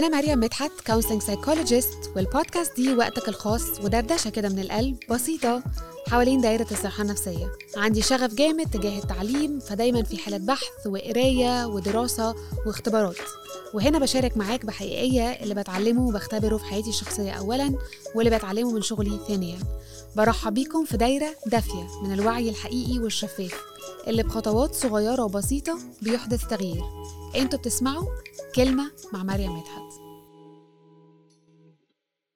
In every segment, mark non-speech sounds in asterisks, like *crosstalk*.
أنا مريم مدحت counseling psychologist والبودكاست دي وقتك الخاص ودردشة كده من القلب بسيطة حوالين دايرة الصحة النفسية. عندي شغف جامد تجاه التعليم فدايما في حالة بحث وقراية ودراسة واختبارات. وهنا بشارك معاك بحقيقية اللي بتعلمه وبختبره في حياتي الشخصية أولا واللي بتعلمه من شغلي ثانيا. برحب بيكم في دايرة دافية من الوعي الحقيقي والشفاف اللي بخطوات صغيرة وبسيطة بيحدث تغيير. أنتوا بتسمعوا كلمة مع مريم مدحت.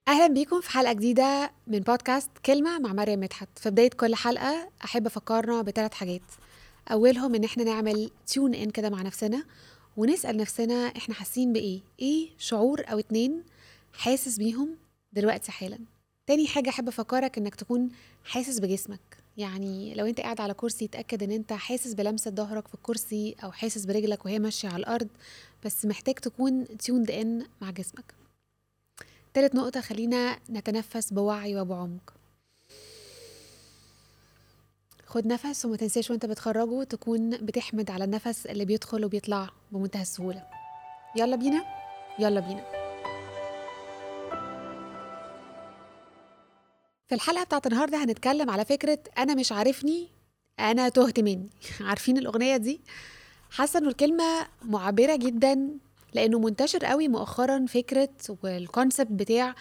أهلا بيكم في حلقة جديدة من بودكاست كلمة مع مريم مدحت. في بداية كل حلقة أحب أفكرنا بثلاث حاجات. أولهم إن إحنا نعمل تيون إن كده مع نفسنا ونسأل نفسنا إحنا حاسين بإيه؟ إيه شعور أو اتنين حاسس بيهم دلوقتي حالا؟ تاني حاجة أحب أفكرك إنك تكون حاسس بجسمك. يعني لو انت قاعد على كرسي تأكد ان انت حاسس بلمسة ظهرك في الكرسي أو حاسس برجلك وهي ماشية على الأرض بس محتاج تكون تيوند ان مع جسمك. تالت نقطة خلينا نتنفس بوعي وبعمق. خد نفس وما تنساش وانت بتخرجه تكون بتحمد على النفس اللي بيدخل وبيطلع بمنتهى السهولة. يلا بينا؟ يلا بينا. في الحلقة بتاعت النهاردة هنتكلم على فكرة أنا مش عارفني أنا تهت مني *laughs* عارفين الأغنية دي؟ حاسة إنه الكلمة معبرة جدا لأنه منتشر قوي مؤخرا فكرة وال concept بتاع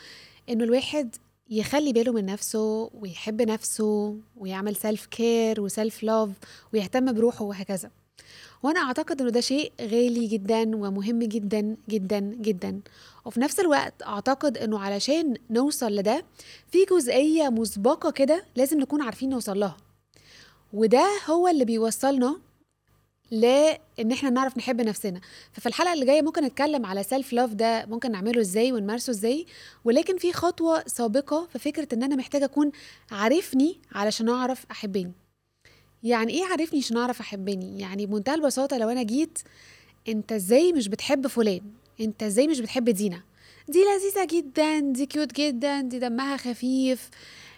إنه الواحد يخلي باله من نفسه ويحب نفسه ويعمل self care و self love ويهتم بروحه وهكذا وأنا اعتقد انه ده شيء غالي جدا ومهم جدا جدا جدا. وفي نفس الوقت اعتقد انه علشان نوصل لده في جزئية مسبقة كده لازم نكون عارفين نوصل لها. وده هو اللي بيوصلنا لأن إحنا نعرف نحب نفسنا. ففي الحلقة اللي جاية ممكن نتكلم على self love ده ممكن نعمله إزاي ونمارسه إزاي. ولكن في خطوة سابقة في فكرة إن أنا محتاجة أكون عارفني علشان أعرف أحبني. يعني إيه عارفني عشان أعرف أحبني؟ يعني بمنتهى البساطة لو أنا جيت أنت إزاي مش بتحب فلان؟ أنت إزاي مش بتحب دينا؟ دي لذيذة جدا دي cute جدا دي دمها خفيف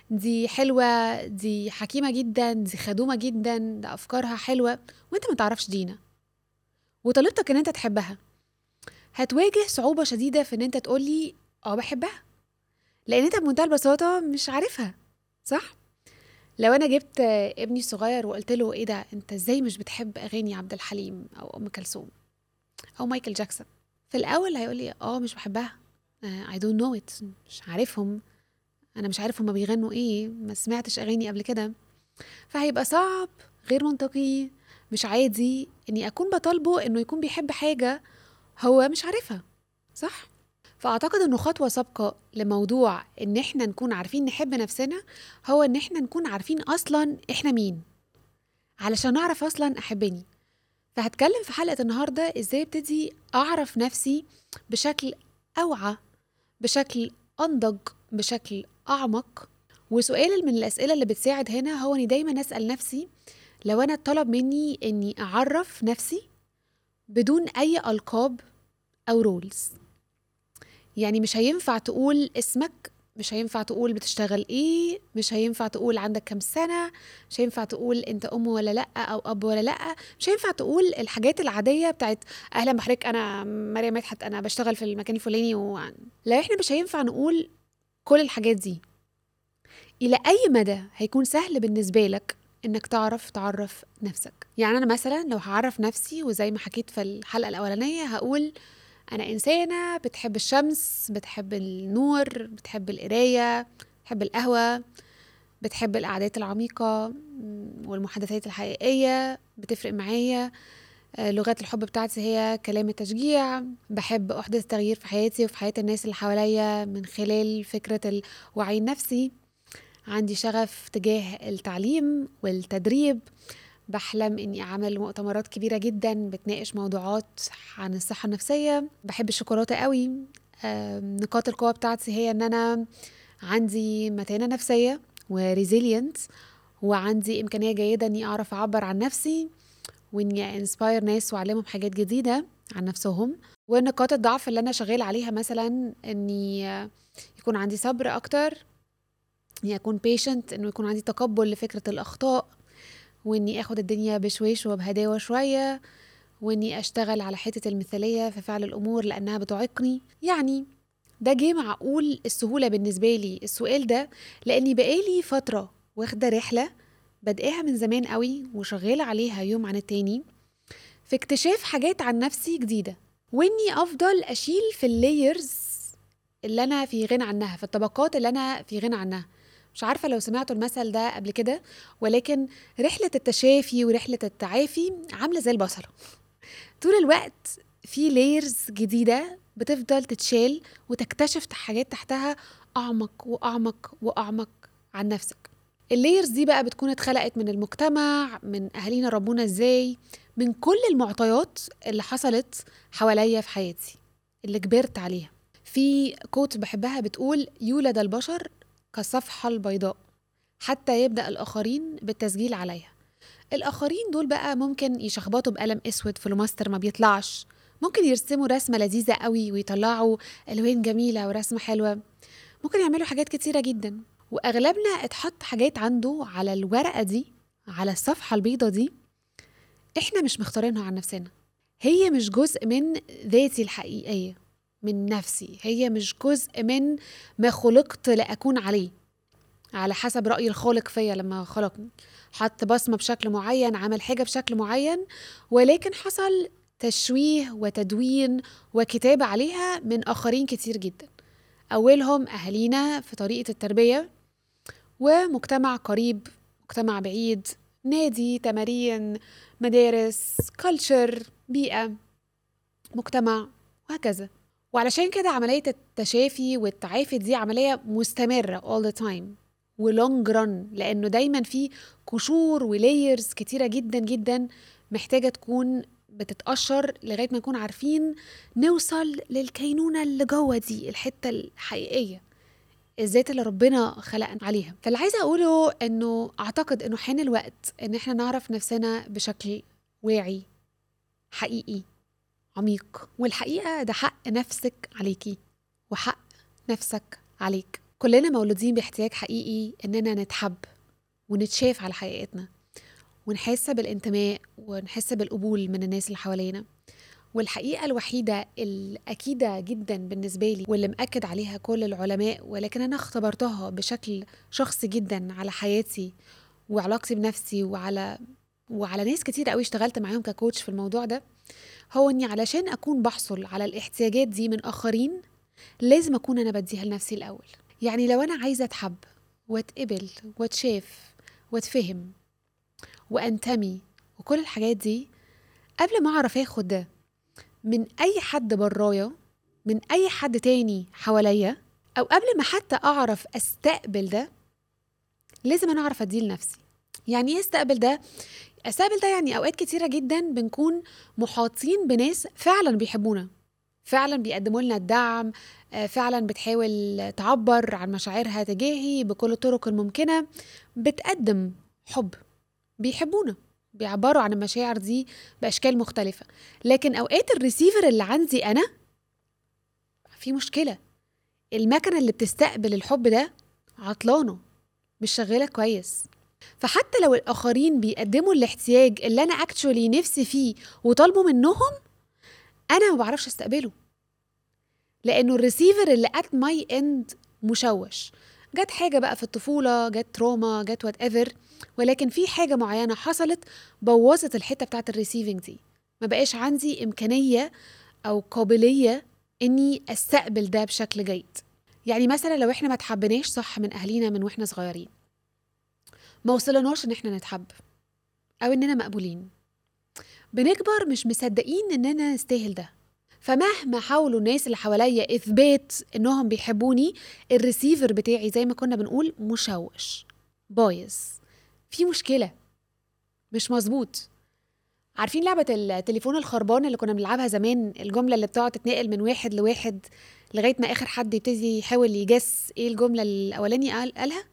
دي حلوة دي حكيمة جدا دي خدومة جدا ده أفكارها حلوة وأنت ما تعرفش دينا. وطالبتك إن أنت تحبها. هتواجه صعوبة شديدة في إن أنت تقولي آه بحبها لأن أنت بمنتهى البساطة مش عارفها صح؟ لو أنا جبت ابني الصغير وقلت له إيه ده أنت إزاي مش بتحب أغاني عبد الحليم أو أم كلثوم أو مايكل جاكسون؟ في الأول هيقول لي آه مش بحبها. I don't know it مش عارفهم. أنا مش عارف هما بيغنوا إيه. ما سمعتش أغاني قبل كده. فهيبقى صعب غير منطقي مش عادي إني أكون بطالبه إنه يكون بيحب حاجة هو مش عارفها صح؟ فأعتقد إنه خطوة سابقة لموضوع إن إحنا نكون عارفين نحب نفسنا هو إن إحنا نكون عارفين أصلا إحنا مين علشان نعرف أصلا أحبني. فهتكلم في حلقة النهارده إزاي ابتدي أعرف نفسي بشكل أوعى بشكل أنضج بشكل أعمق. وسؤال من الأسئلة اللي بتساعد هنا هو إني دايما أسأل نفسي لو أنا طلب مني إني أعرف نفسي بدون أي ألقاب أو رولز يعني مش هينفع تقول اسمك مش هينفع تقول بتشتغل إيه مش هينفع تقول عندك كام سنة مش هينفع تقول أنت أم ولا لأ أو أب ولا لأ مش هينفع تقول الحاجات العادية بتاعت أهلا بحضرتك أنا مريم مدحت أنا بشتغل في المكان الفلاني و... لا إحنا مش هينفع نقول كل الحاجات دي. إلى أي مدى هيكون سهل بالنسبة لك إنك تعرف تعرف نفسك؟ يعني أنا مثلا لو هعرف نفسي وزي ما حكيت في الحلقة الأولانية هقول أنا إنسانة بتحب الشمس بتحب النور بتحب القراية بتحب القهوة بتحب القعدات العميقة والمحادثات الحقيقية بتفرق معايا. لغات الحب بتاعتي هي كلام التشجيع. بحب أحدث تغيير في حياتي وفي حياة الناس اللي حواليا من خلال فكرة الوعي النفسي. عندي شغف تجاه التعليم والتدريب. بحلم إني أعمل مؤتمرات كبيرة جدا بتناقش موضوعات عن الصحة النفسية. بحب الشوكولاتة قوي. نقاط القوة بتاعتي هي إن أنا عندي متانة نفسية و resilient وعندي إمكانية جيدة إني أعرف أعبر عن نفسي وإني inspire ناس وأعلمهم حاجات جديدة عن نفسهم. ونقاط الضعف اللي أنا شغال عليها مثلا إني يكون عندي صبر أكتر إني أكون patient إنه يكون عندي تقبل لفكرة الأخطاء. وإني آخد الدنيا بشويش وبهداوة شوية وإني أشتغل على حتة المثالية في فعل الأمور لأنها بتعيقني. يعني ده جه معقول السهولة بالنسبة لي. السؤال ده لأني بقالي فترة واخدة رحلة بادئاها من زمان قوي وشغالة عليها يوم عن التاني في اكتشاف حاجات عن نفسي جديدة. وإني أفضل أشيل في اللايرز اللي أنا في غنى عنها في الطبقات اللي أنا في غنى عنها. مش عارفة لو سمعتوا المثل ده قبل كده ولكن رحلة التشافي ورحلة التعافي عاملة زي البصلة طول الوقت في layers جديدة بتفضل تتشال وتكتشف حاجات تحتها أعمق وأعمق وأعمق عن نفسك. ال layers دي بقى بتكون اتخلقت من المجتمع من أهالينا ربونا إزاي من كل المعطيات اللي حصلت حواليا في حياتي اللي كبرت عليها. في quote بحبها بتقول يولد البشر كالصفحة البيضاء. حتى يبدأ الآخرين بالتسجيل عليها. الآخرين دول بقى ممكن يشخبطوا بقلم أسود فلوماستر ما بيطلعش. ممكن يرسموا رسمة لذيذة قوي ويطلعوا ألوان جميلة ورسمة حلوة. ممكن يعملوا حاجات كتيرة جدا. وأغلبنا اتحط حاجات عنده على الورقة دي على الصفحة البيضة دي. إحنا مش مختارينها عن نفسنا. هي مش جزء من ذاتي الحقيقية. من نفسي. هي مش جزء من ما خلقت لأكون عليه. على حسب رأي الخالق فيا لما خلقني. حط بصمة بشكل معين عمل حاجة بشكل معين ولكن حصل تشويه وتدوين وكتابة عليها من آخرين كتير جدا. أولهم أهالينا في طريقة التربية ومجتمع قريب مجتمع بعيد نادي تمارين مدارس كلتشر بيئة مجتمع وهكذا. وعلشان كده عملية التشافي والتعافي دي عملية مستمرة all the time ولونج رن لأنه دايما في قشور ولايرز كتيرة جدا جدا محتاجة تكون بتتقشر لغاية ما نكون عارفين نوصل للكينونة اللي جوه دي الحتة الحقيقية الذات اللي ربنا خلقنا عليها. فاللي عايزة أقوله إنه أعتقد إنه حان الوقت إن إحنا نعرف نفسنا بشكل واعي حقيقي. عميق. والحقيقة ده حق نفسك عليكي وحق نفسك عليك. كلنا مولودين باحتياج حقيقي إننا نتحب ونتشاف على حقيقتنا ونحس بالانتماء ونحس بالقبول من الناس اللي حوالينا. والحقيقة الوحيدة الأكيدة جدا بالنسبة لي واللي مأكد عليها كل العلماء ولكن أنا اختبرتها بشكل شخصي جدا على حياتي وعلاقتي بنفسي وعلى وعلى ناس كتير قوي اشتغلت معاهم ككوتش في الموضوع ده هو إني علشان أكون بحصل على الاحتياجات دي من آخرين لازم أكون أنا بديها لنفسي الأول. يعني لو أنا عايزة أتحب وأتقبل وأتشاف وأتفهم وأنتمي وكل الحاجات دي قبل ما أعرف آخد ده من أي حد برايا من أي حد تاني حواليا أو قبل ما حتى أعرف أستقبل ده لازم أنا أعرف أديه لنفسي. يعني إيه أستقبل ده؟ استقبل ده يعني أوقات كتيرة جدا بنكون محاطين بناس فعلا بيحبونا فعلا بيقدموا لنا الدعم آه، فعلا بتحاول تعبر عن مشاعرها تجاهي بكل الطرق الممكنة بتقدم حب بيحبونا بيعبروا عن المشاعر دي بأشكال مختلفة. لكن أوقات الريسيفر اللي عندي أنا في مشكلة المكنة اللي بتستقبل الحب ده عطلانة مش شغالة كويس. فحتى لو الآخرين بيقدموا الاحتياج اللي أنا actually نفسي فيه وطالبه منهم أنا ما بعرفش أستقبله. لأنه الريسيفر اللي at my end مشوش. جت حاجة بقى في الطفولة جت trauma جت whatever ولكن في حاجة معينة حصلت بوظت الحتة بتاعت ال receiving دي. ما بقاش عندي إمكانية أو قابلية إني أستقبل ده بشكل جيد. يعني مثلا لو إحنا ما تحبناش صح من اهالينا من وإحنا صغيرين. ما وصلناش إن إحنا نتحب أو إننا مقبولين. بنكبر مش مصدقين اننا نستاهل ده. فمهما حاولوا الناس اللي حواليا إثبات إنهم بيحبوني الريسيفر بتاعي زي ما كنا بنقول مشوش. بايظ. في مشكلة. مش مظبوط. عارفين لعبة التليفون الخربان اللي كنا بنلعبها زمان؟ الجملة اللي بتقعد تتنقل من واحد لواحد لغاية ما آخر حد يبتدي يحاول يجس إيه الجملة الأولاني قال قالها؟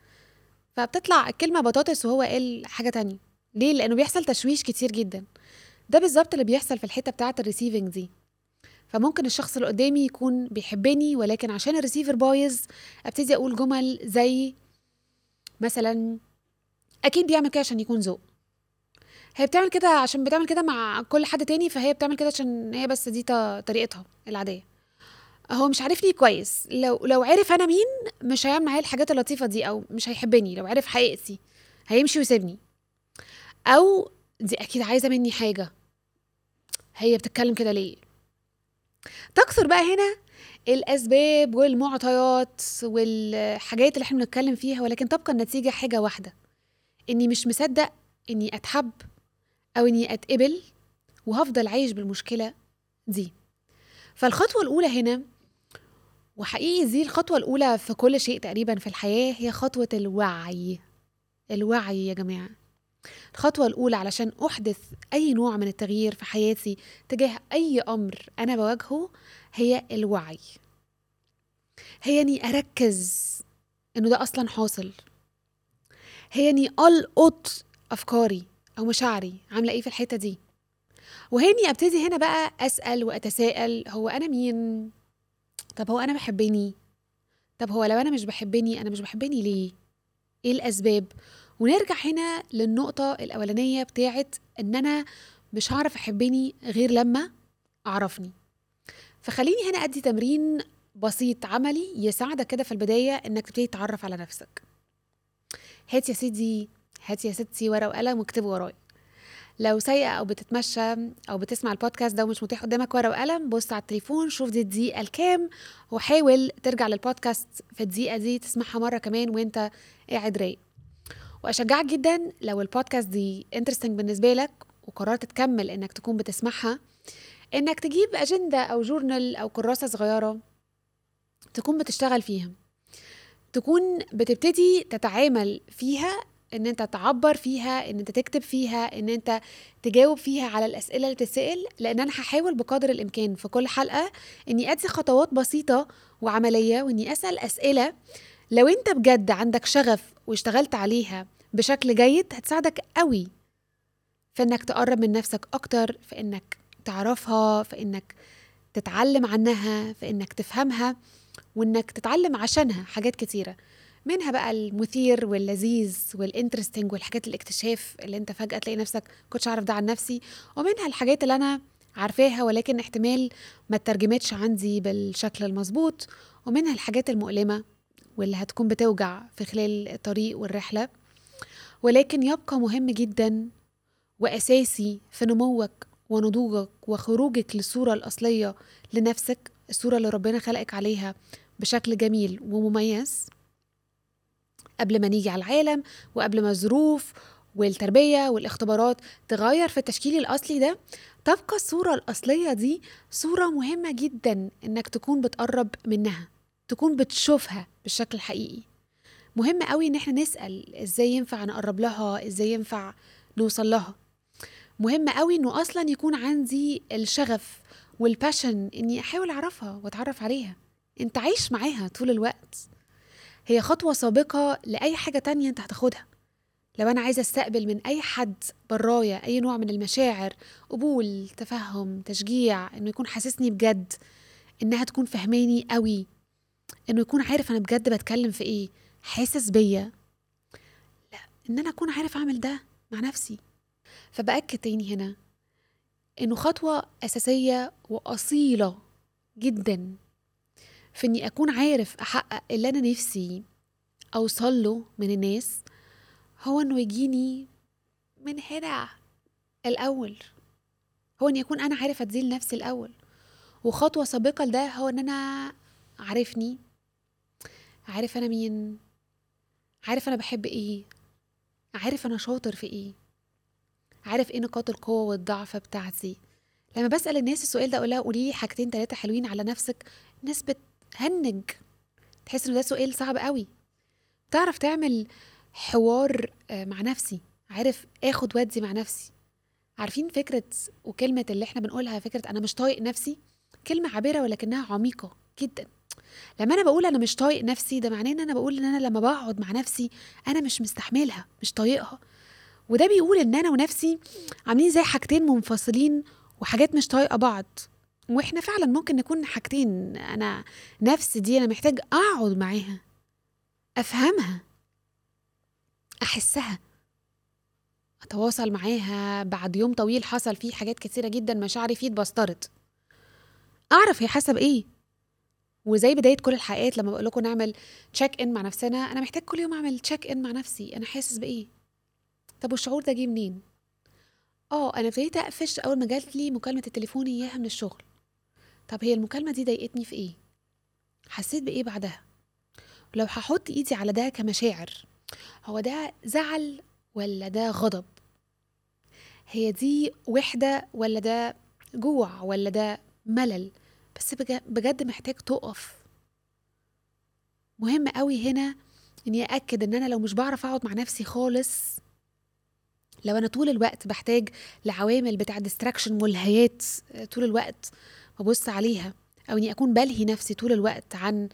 فبتطلع الكلمة بطاطس وهو قال حاجة تانية. ليه؟ لأنه بيحصل تشويش كتير جدا. ده بالظبط اللي بيحصل في الحتة بتاعة الريسيفنج دي. فممكن الشخص اللي قدامي يكون بيحبني ولكن عشان الريسيفر بايظ أبتدي أقول جمل زي مثلا أكيد بيعمل كده عشان يكون ذوق. هي بتعمل كده عشان بتعمل كده مع كل حد تاني فهي بتعمل كده عشان هي بس دي طريقتها العادية. هو مش عارفني كويس. لو لو عرف أنا مين مش هيعمل معايا الحاجات اللطيفة دي أو مش هيحبني. لو عرف حقيقتي هيمشي ويسيبني. أو دي أكيد عايزة مني حاجة. هي بتتكلم كده ليه؟ تكثر بقى هنا الأسباب والمعطيات والحاجات اللي إحنا بنتكلم فيها ولكن تبقى النتيجة حاجة واحدة. إني مش مصدق إني أتحب أو إني أتقبل وهفضل عايش بالمشكلة دي. فالخطوة الأولى هنا وحقيقي دي الخطوة الأولى في كل شيء تقريبا في الحياة هي خطوة الوعي. الوعي يا جماعة. الخطوة الأولى علشان أحدث أي نوع من التغيير في حياتي تجاه أي أمر أنا بواجهه هي الوعي. هي إني أركز إنه ده أصلا حاصل. هي إني ألقط أفكاري أو مشاعري عاملة إيه في الحتة دي. وهاني أبتدي هنا بقى أسأل وأتساءل هو أنا مين؟ طب هو أنا بحبني؟ طب هو لو أنا مش بحبني أنا مش بحبني ليه؟ إيه الأسباب؟ ونرجع هنا للنقطة الأولانية بتاعت إن أنا مش هعرف أحبني غير لما أعرفني فخليني هنا أدي تمرين بسيط عملي يساعدك كده في البداية إنك تبتدي تتعرف على نفسك هات يا سيدي هات يا ستي ورقة وقلم واكتب ورايا لو سايقة أو بتتمشى أو بتسمع البودكاست ده ومش متاح قدامك ورقة وقلم بص على التليفون شوف دي الدقيقة الكام وحاول ترجع للبودكاست في الدقيقة دي تسمعها مرة كمان وأنت قاعد رايق. وأشجعك جدا لو البودكاست دي interesting بالنسبة لك وقررت تكمل إنك تكون بتسمعها إنك تجيب أجندة أو journal أو كراسة صغيرة تكون بتشتغل فيها. تكون بتبتدي تتعامل فيها إن أنت تعبر فيها إن أنت تكتب فيها إن أنت تجاوب فيها على الأسئلة اللي بتتسأل لأن أنا هحاول بقدر الإمكان في كل حلقة إني أدي خطوات بسيطة وعملية وإني أسأل أسئلة. لو أنت بجد عندك شغف واشتغلت عليها بشكل جيد هتساعدك قوي في إنك تقرب من نفسك أكتر في إنك تعرفها في إنك تتعلم عنها في إنك تفهمها وإنك تتعلم عشانها حاجات كتيرة. منها بقى المثير واللذيذ والانترستنج والحاجات الاكتشاف اللي انت فجأة تلاقي نفسك كنتش اعرف ده عن نفسي ومنها الحاجات اللي أنا عارفاها ولكن احتمال ما ترجمتش عندي بالشكل المظبوط ومنها الحاجات المؤلمة واللي هتكون بتوجع في خلال الطريق والرحلة. ولكن يبقى مهم جدا وأساسي في نموك ونضوجك وخروجك للصورة الأصلية لنفسك الصورة اللي ربنا خلقك عليها بشكل جميل ومميز. قبل ما نيجي على العالم وقبل ما الظروف والتربية والاختبارات تغير في التشكيل الأصلي ده تبقى الصورة الأصلية دي صورة مهمة جدا إنك تكون بتقرب منها تكون بتشوفها بالشكل الحقيقي. مهم قوي إن إحنا نسأل إزاي ينفع نقرب لها إزاي ينفع نوصل لها. مهم قوي إنه أصلا يكون عندي الشغف والباشن إني أحاول أعرفها وأتعرف عليها. أنت عايش معاها طول الوقت. هي خطوة سابقة لأي حاجة تانية أنت هتاخدها. لو أنا عايزة أستقبل من أي حد برايا أي نوع من المشاعر قبول تفهم تشجيع إنه يكون حاسسني بجد إنها تكون فهماني قوي إنه يكون عارف أنا بجد بتكلم في إيه حاسس بيا. لا إن أنا أكون عارف أعمل ده مع نفسي. فبأكد تاني هنا إنه خطوة أساسية وأصيلة جدا. في إني أكون عارف أحقق اللي أنا نفسي أوصل له من الناس هو إنه يجيني من هنا الأول. هو إني أكون أنا عارف ادي لنفسي الأول. وخطوة سابقة لده هو إن أنا عارفني عارف أنا مين عارف أنا بحب إيه عارف أنا شاطر في إيه عارف إيه نقاط القوة والضعف بتاعتي. لما بسأل الناس السؤال ده اقولها قولي لي حاجتين تلاتة حلوين على نفسك الناس بتهنج تحس ان ده سؤال صعب قوي. تعرف تعمل حوار مع نفسي. عارف آخد ودي مع نفسي. عارفين فكرة وكلمة اللي إحنا بنقولها فكرة أنا مش طايق نفسي؟ كلمة عابرة ولكنها عميقة جدا. لما أنا بقول أنا مش طايق نفسي ده معناه إن أنا بقول إن أنا لما بقعد مع نفسي أنا مش مستحملها مش طايقها. وده بيقول إن أنا ونفسي عاملين زي حاجتين منفصلين وحاجات مش طايقة بعض. وإحنا فعلا ممكن نكون حاجتين أنا نفسي دي أنا محتاج أقعد معاها أفهمها أحسها أتواصل معاها بعد يوم طويل حصل فيه حاجات كتيرة جدا مشاعري فيه اتبسترت أعرف هي حاسة بإيه؟ وزي بداية كل الحلقات لما بقول لكم نعمل تشيك ان مع نفسنا أنا محتاج كل يوم أعمل تشيك ان مع نفسي أنا حاسس بإيه؟ طب والشعور ده جه منين؟ آه أنا ابتديت أقفش أول ما جات لي مكالمة التليفون اياها من الشغل. طب هي المكالمة دي ضايقتني في إيه؟ حسيت بإيه بعدها؟ ولو هحط إيدي على ده كمشاعر هو ده زعل ولا ده غضب؟ هي دي وحدة ولا ده جوع ولا ده ملل؟ بس بجد محتاج تقف. مهم قوي هنا إني أأكد إن أنا لو مش بعرف أقعد مع نفسي خالص لو أنا طول الوقت بحتاج لعوامل بتاع ديستراكشن ملهيات طول الوقت ببص عليها أو إني أكون بلهي نفسي طول الوقت عن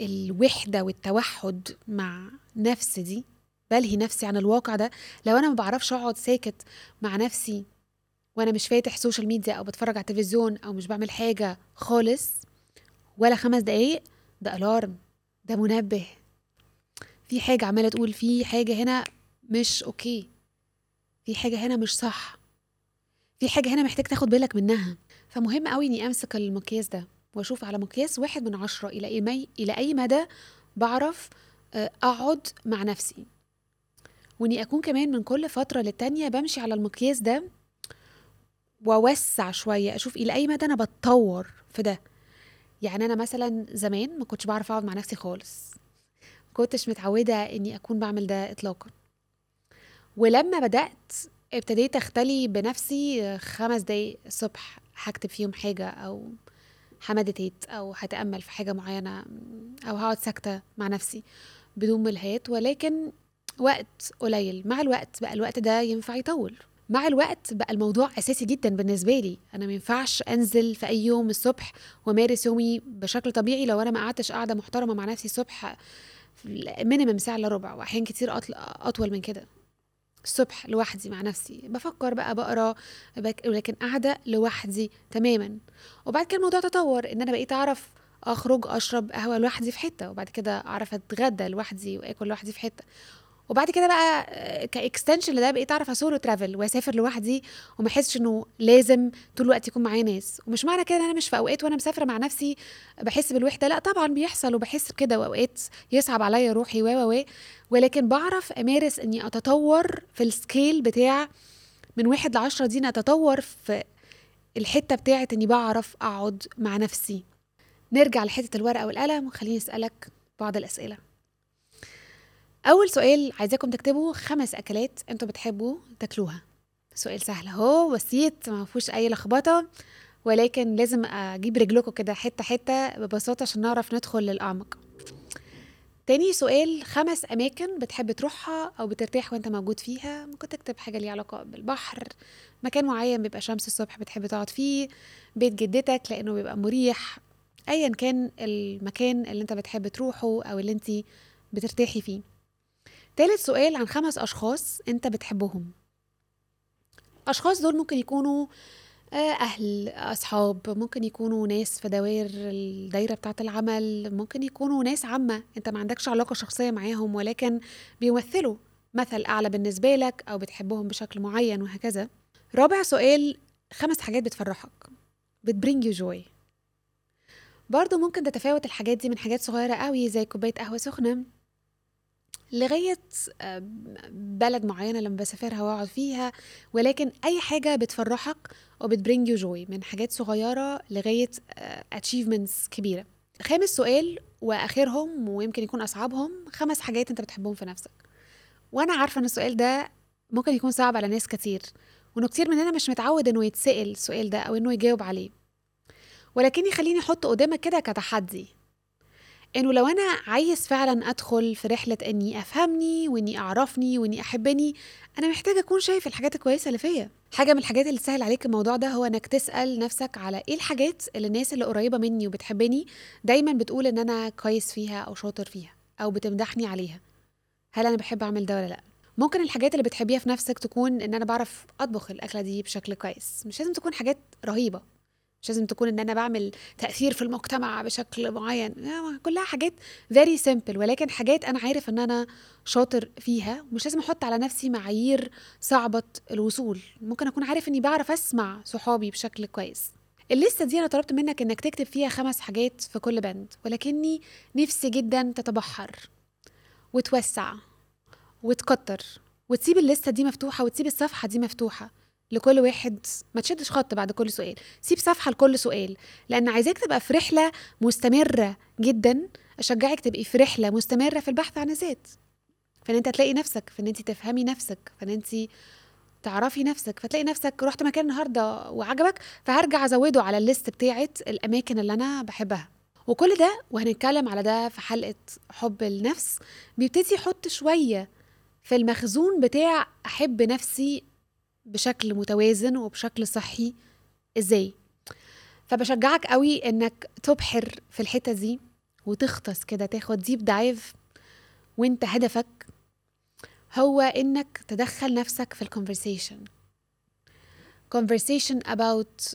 الوحدة والتوحد مع نفسي دي بلهي نفسي عن الواقع ده. لو أنا ما بعرفش أقعد ساكت مع نفسي وأنا مش فاتح social media أو بتفرج على التلفزيون أو مش بعمل حاجة خالص ولا خمس دقايق ده alarm ده منبه. في حاجة عمالة تقول في حاجة هنا مش okay في حاجة هنا مش صح في حاجة هنا محتاج تاخد بالك منها. فمهم قوي إني أمسك المقياس ده وأشوف على مقياس واحد من عشرة إلى أي. إلى أي مدى بعرف آه، أقعد مع نفسي. وإني أكون كمان من كل فترة للتانية بمشي على المقياس ده وأوسع شوية أشوف إلى أي مدى أنا بتطور في ده. يعني أنا مثلا زمان ما كنتش بعرف أقعد مع نفسي خالص. كنتش متعودة إني أكون بعمل ده اطلاقا. ولما بدأت ابتديت أختلي بنفسي خمس دقايق الصبح هكتب فيهم حاجة أو همديتيت أو هتأمل في حاجة معينة أو هقعد ساكتة مع نفسي بدون ملهيات. ولكن وقت قليل. مع الوقت بقى الوقت ده ينفع يطول. مع الوقت بقى الموضوع أساسي جدا بالنسبة لي. أنا ما ينفعش أنزل في أي يوم الصبح وأمارس يومي بشكل طبيعي لو أنا ما قعدتش قاعدة محترمة مع نفسي الصبح مينيمم ساعة إلا ربع. وأحيان كتير أطول من كده. الصبح لوحدي مع نفسي. بفكر بقى بقرا ولكن قاعدة لوحدي تماما. وبعد كده الموضوع تطور إن أنا بقيت أعرف أخرج أشرب قهوة لوحدي في حتة وبعد كده أعرف أتغدى لوحدي وآكل لوحدي في حتة. وبعد كده بقى ك extension لده بقيت أعرف أ solo travel وأسافر لوحدي وما أحسش إنه لازم طول الوقت يكون معايا ناس. ومش معنى كده إن أنا مش في أوقات وأنا مسافرة مع نفسي بحس بالوحدة لأ طبعا بيحصل وبحس بكده وأوقات يصعب عليا روحي و و. ولكن بعرف أمارس إني أتطور في ال scale بتاع من واحد لعشرة دي أتطور في الحتة بتاعت إني بعرف أقعد مع نفسي. نرجع لحتة الورقة والقلم. وخليني أسألك بعض الأسئلة. أول سؤال عايزاكم تكتبوا خمس أكلات أنتوا بتحبوا تاكلوها. سؤال سهل أهو بسيط ما فيهوش أي لخبطة ولكن لازم أجيب رجلكم كده حتة حتة ببساطة عشان نعرف ندخل للأعمق. تاني سؤال خمس أماكن بتحب تروحها أو بترتاح وأنت موجود فيها؟ ممكن تكتب حاجة ليها علاقة بالبحر مكان معين بيبقى شمس الصبح بتحب تقعد فيه بيت جدتك لأنه بيبقى مريح ايا كان المكان اللي أنت بتحب تروحه أو اللي أنت بترتاحي فيه. تالت سؤال عن خمس أشخاص أنت بتحبهم. أشخاص دول ممكن يكونوا أهل أصحاب ممكن يكونوا ناس في دوائر الدايرة بتاعة العمل ممكن يكونوا ناس عامة أنت ما عندكش علاقة شخصية معاهم ولكن بيمثلوا مثل أعلى بالنسبة لك أو بتحبهم بشكل معين وهكذا. رابع سؤال خمس حاجات بتفرحك بت bring you joy. برضه ممكن تتفاوت الحاجات دي من حاجات صغيرة قوي زي كوباية قهوة سخنة. لغاية بلد معينة لما بسافرها وأقعد فيها ولكن أي حاجة بتفرحك وبت bring you joy من حاجات صغيرة لغاية آه، كبيرة. خامس سؤال وآخرهم ويمكن يكون أصعبهم خمس حاجات أنت بتحبهم في نفسك. وأنا عارفة إن السؤال ده ممكن يكون صعب على ناس كتير وإنه كتير مننا مش متعود إنه يتسأل السؤال ده أو إنه يجاوب عليه. ولكني خليني أحط قدامك كده كتحدي. إنه لو أنا عايز فعلا أدخل في رحلة إني أفهمني وإني أعرفني وإني أحبني أنا محتاجة أكون شايف الحاجات الكويسة اللي فيا. حاجة من الحاجات اللي تسهل عليك الموضوع ده هو إنك تسأل نفسك على إيه الحاجات اللي الناس اللي قريبة مني وبتحبني دايما بتقول إن أنا كويس فيها أو شاطر فيها أو بتمدحني عليها. هل أنا بحب أعمل ده ولا لأ؟ ممكن الحاجات اللي بتحبيها في نفسك تكون إن أنا بعرف أطبخ الأكلة دي بشكل كويس. مش لازم تكون حاجات رهيبة. مش لازم تكون إن أنا بعمل تأثير في المجتمع بشكل معين. كلها حاجات very simple ولكن حاجات أنا عارف إن أنا شاطر فيها. ومش لازم أحط على نفسي معايير صعبة الوصول. ممكن أكون عارف إني بعرف أسمع صحابي بشكل كويس. الليستة دي أنا طلبت منك إنك تكتب فيها خمس حاجات في كل بند ولكني نفسي جدا تتبحر. وتوسع وتكتر وتسيب الليستة دي مفتوحة وتسيب الصفحة دي مفتوحة. لكل واحد ما تشدش خط بعد كل سؤال. سيب صفحة لكل سؤال لأن عايزاك تبقى في رحلة مستمرة جدا. أشجعك تبقي في رحلة مستمرة في البحث عن الذات. فان أنت تلاقي نفسك فان أنت تفهمي نفسك فان أنت تعرفي نفسك. فتلاقي نفسك رحت مكان النهارده وعجبك فهرجع أزوده على ال list بتاعه الأماكن اللي أنا بحبها. وكل ده وهنتكلم على ده في حلقة حب النفس. بيبتدي يحط شوية في المخزون بتاع أحب نفسي بشكل متوازن وبشكل صحي. إزاي؟ فبشجعك قوي إنك تبحر في الحتة دي وتغطس كده تاخد deep dive وانت هدفك هو إنك تدخل نفسك في الكونفرسيشن conversation about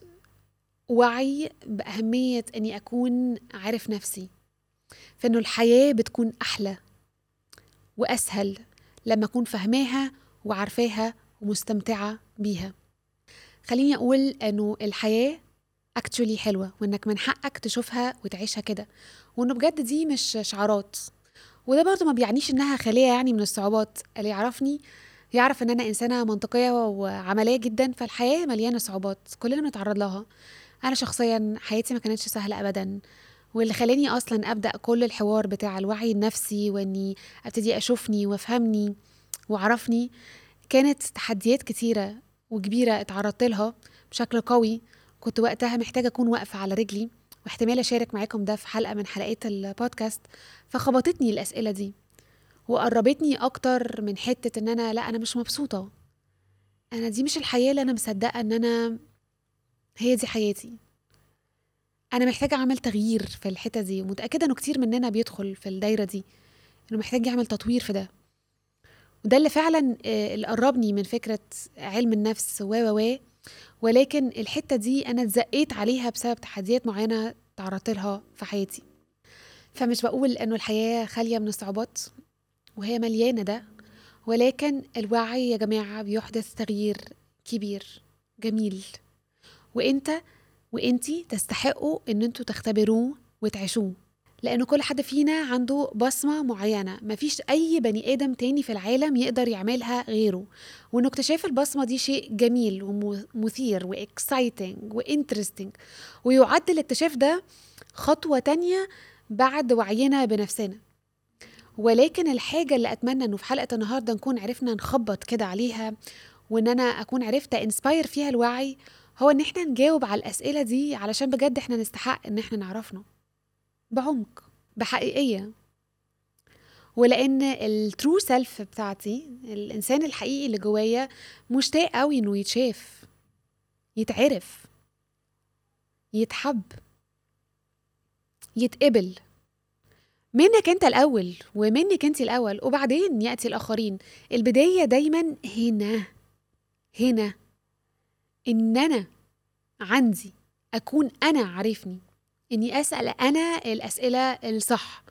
وعي بأهمية أني أكون عارف نفسي فإنه الحياة بتكون أحلى وأسهل لما أكون فهماها وعارفاها ومستمتعة بيها. خليني أقول أنه الحياة اكتشولي حلوة وإنك من حقك تشوفها وتعيشها كده. وإنه بجد دي مش شعارات. وده برضه ما بيعنيش إنها خالية يعني من الصعوبات. اللي يعرفني يعرف إن أنا إنسانة منطقية وعملية جدا فالحياة مليانة صعوبات. كلنا بنتعرض لها. أنا شخصيا حياتي ما كانتش سهلة أبدا. واللي خلاني أصلا أبدأ كل الحوار بتاع الوعي النفسي وإني أبتدي أشوفني وأفهمني وعرفني كانت تحديات كتيرة وكبيرة اتعرضت لها بشكل قوي. كنت وقتها محتاجة أكون واقفة على رجلي واحتمال أشارك معاكم ده في حلقة من حلقات البودكاست. فخبطتني الأسئلة دي وقربتني أكتر من حتة إن أنا لا أنا مش مبسوطة. أنا دي مش الحياة اللي أنا مصدقة إن أنا هي دي حياتي. أنا محتاجة أعمل تغيير في الحتة دي. ومتأكدة إنه كتير مننا بيدخل في الدايرة دي. إنه محتاج يعمل تطوير في ده. وده اللي فعلا آه، اللي قربني من فكرة علم النفس و و ولكن الحتة دي أنا اتزقيت عليها بسبب تحديات معينة تعرضت لها في حياتي. فمش بقول إنه الحياة خالية من الصعوبات وهي مليانة ده ولكن الوعي يا جماعة بيحدث تغيير كبير جميل. وإنت وإنتي تستحقوا إن إنتوا تختبروه وتعيشوه. لأن كل حد فينا عنده بصمة معينة. مفيش أي بني آدم تاني في العالم يقدر يعملها غيره. وإنه اكتشاف البصمة دي شيء جميل ومثير و exciting و interesting ويعد الاكتشاف ده خطوة تانية بعد وعينا بنفسنا. ولكن الحاجة اللي أتمنى إنه في حلقة النهاردة نكون عرفنا نخبط كده عليها وإن أنا أكون عرفت inspire فيها الوعي هو إن إحنا نجاوب على الأسئلة دي علشان بجد إحنا نستحق إن إحنا نعرفنا. بعمق بحقيقية. ولأن ال true self بتاعتي الإنسان الحقيقي اللي جوايا مشتاق قوي إنه يتشاف يتعرف يتحب يتقبل. منك أنت الأول ومنك أنت الأول وبعدين يأتي الآخرين. البداية دايما هنا هنا. إن أنا عندي أكون أنا عارفني. إني أسأل أنا الأسئلة الصح.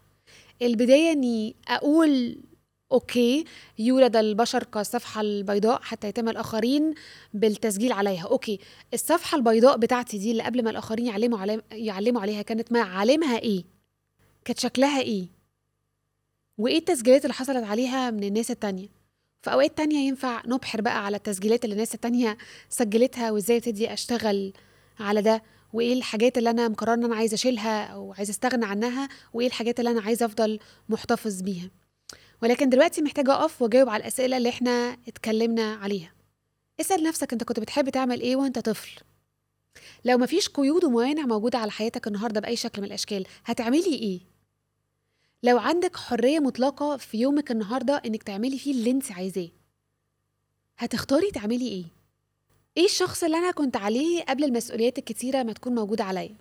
البداية إني أقول okay يولد البشر كالصفحه البيضاء حتى يتم الآخرين بالتسجيل عليها. okay الصفحة البيضاء بتاعتي دي اللي قبل ما الآخرين يعلموا علي... يعلموا عليها كانت معالمها إيه؟ كانت شكلها إيه؟ وإيه التسجيلات اللي حصلت عليها من الناس التانية؟ في أوقات تانية ينفع نبحر بقى على التسجيلات اللي الناس التانية سجلتها وإزاي ابتدي أشتغل على ده. وإيه الحاجات اللي أنا مقررة إن أنا عايزة أشيلها أو عايزة أستغنى عنها وإيه الحاجات اللي أنا عايزة أفضل محتفظ بيها. ولكن دلوقتي محتاجة أقف وأجاوب على الأسئلة اللي إحنا اتكلمنا عليها. اسأل نفسك أنت كنت بتحب تعمل إيه وأنت طفل. لو مفيش قيود وموانع موجودة على حياتك النهارده بأي شكل من الأشكال هتعملي إيه؟ لو عندك حرية مطلقة في يومك النهارده إنك تعملي فيه اللي أنت عايزاه هتختاري تعملي إيه؟ إيه الشخص اللي أنا كنت عليه قبل المسؤوليات الكتيرة ما تكون موجودة عليا؟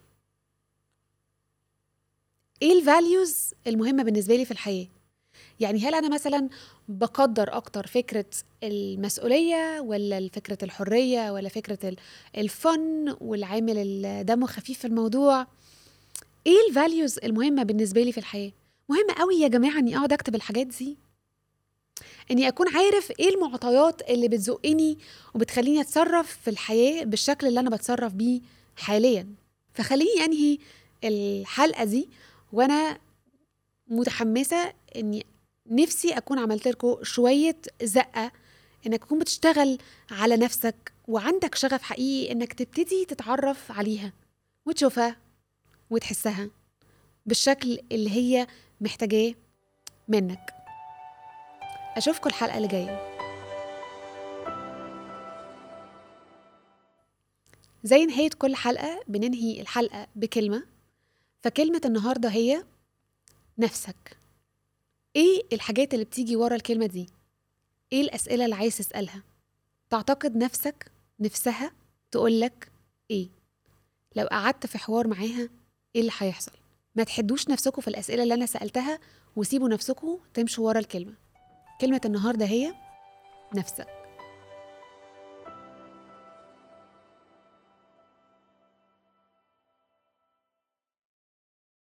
إيه ال values المهمة بالنسبة لي في الحياة؟ يعني هل أنا مثلا بقدر أكتر فكرة المسؤولية ولا فكرة الحرية ولا فكرة الفن والعامل دمه خفيف في الموضوع؟ إيه ال values المهمة بالنسبة لي في الحياة؟ مهم قوي يا جماعة إني أقعد أكتب الحاجات دي. إني أكون عارف إيه المعطيات اللي بتزقني وبتخليني أتصرف في الحياة بالشكل اللي أنا بتصرف بيه حاليا. فخليني أنهي الحلقة دي وأنا متحمسة إني نفسي أكون عملت لكم شوية زقة إنك تكون بتشتغل على نفسك وعندك شغف حقيقي إنك تبتدي تتعرف عليها وتشوفها وتحسها بالشكل اللي هي محتاجاه منك. أشوفكم الحلقة اللي جاية. زي نهاية كل حلقة بننهي الحلقة بكلمة فكلمة النهارده هي نفسك. إيه الحاجات اللي بتيجي ورا الكلمة دي؟ إيه الأسئلة اللي عايز تسألها؟ تعتقد نفسك نفسها تقولك إيه؟ لو قعدت في حوار معاها إيه اللي هيحصل؟ ما تحدوش نفسكم في الأسئلة اللي أنا سألتها وسيبوا نفسكم تمشوا ورا الكلمة. كلمة النهارده هي نفسك.